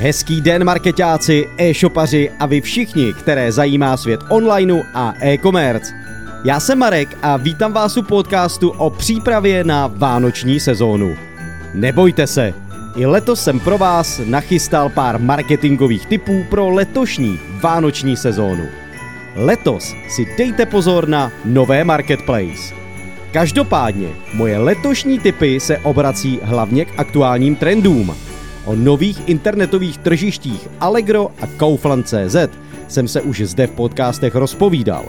Hezký den marketáci, e-shopaři a vy všichni, které zajímá svět onlineu a e-commerce. Já jsem Marek a vítám vás u podcastu o přípravě na vánoční sezónu. Nebojte se, i letos jsem pro vás nachystal pár marketingových tipů pro letošní vánoční sezónu. Letos si dejte pozor na nové marketplace. Každopádně moje letošní tipy se obrací hlavně k aktuálním trendům – O nových internetových tržištích Allegro a Kaufland.cz jsem se už zde v podcastech rozpovídal.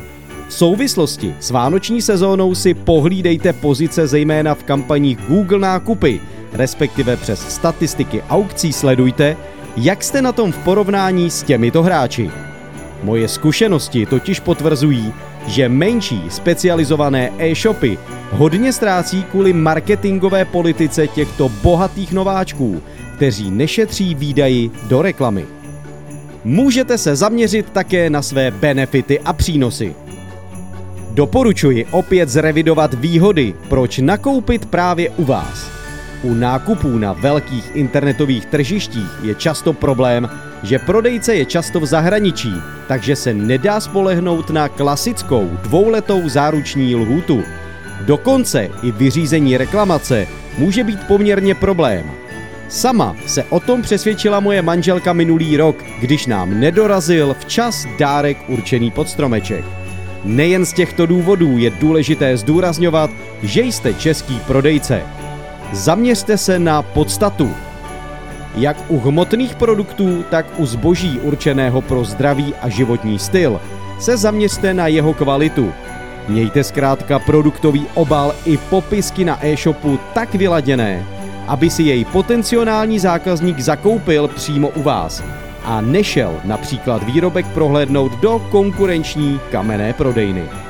V souvislosti s vánoční sezónou si pohlídejte pozice zejména v kampaních Google nákupy, respektive přes statistiky aukcí sledujte, jak jste na tom v porovnání s těmito hráči. Moje zkušenosti totiž potvrzují, že menší specializované e-shopy hodně ztrácí kvůli marketingové politice těchto bohatých nováčků, kteří nešetří výdaji do reklamy. Můžete se zaměřit také na své benefity a přínosy. Doporučuji opět zrevidovat výhody, proč nakoupit právě u vás. U nákupů na velkých internetových tržištích je často problém, že prodejce je často v zahraničí, takže se nedá spolehnout na klasickou dvouletou záruční lhůtu. Dokonce i vyřízení reklamace může být poměrně problém. Sama se o tom přesvědčila moje manželka minulý rok, když nám nedorazil včas dárek určený pod stromeček. Nejen z těchto důvodů je důležité zdůrazňovat, že jste český prodejce. Zaměřte se na podstatu. Jak u hmotných produktů, tak u zboží určeného pro zdraví a životní styl se zaměřte na jeho kvalitu. Mějte zkrátka produktový obal i popisky na e-shopu tak vyladěné, aby si jej potenciální zákazník zakoupil přímo u vás a nešel například výrobek prohlédnout do konkurenční kamenné prodejny.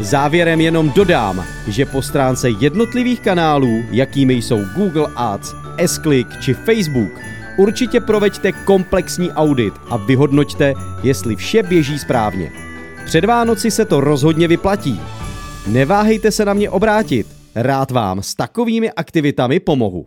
Závěrem jenom dodám, že po stránce jednotlivých kanálů, jakými jsou Google Ads, S-Click či Facebook, určitě proveďte komplexní audit a vyhodnoťte, jestli vše běží správně. Před Vánoci se to rozhodně vyplatí. Neváhejte se na mě obrátit, rád vám s takovými aktivitami pomohu.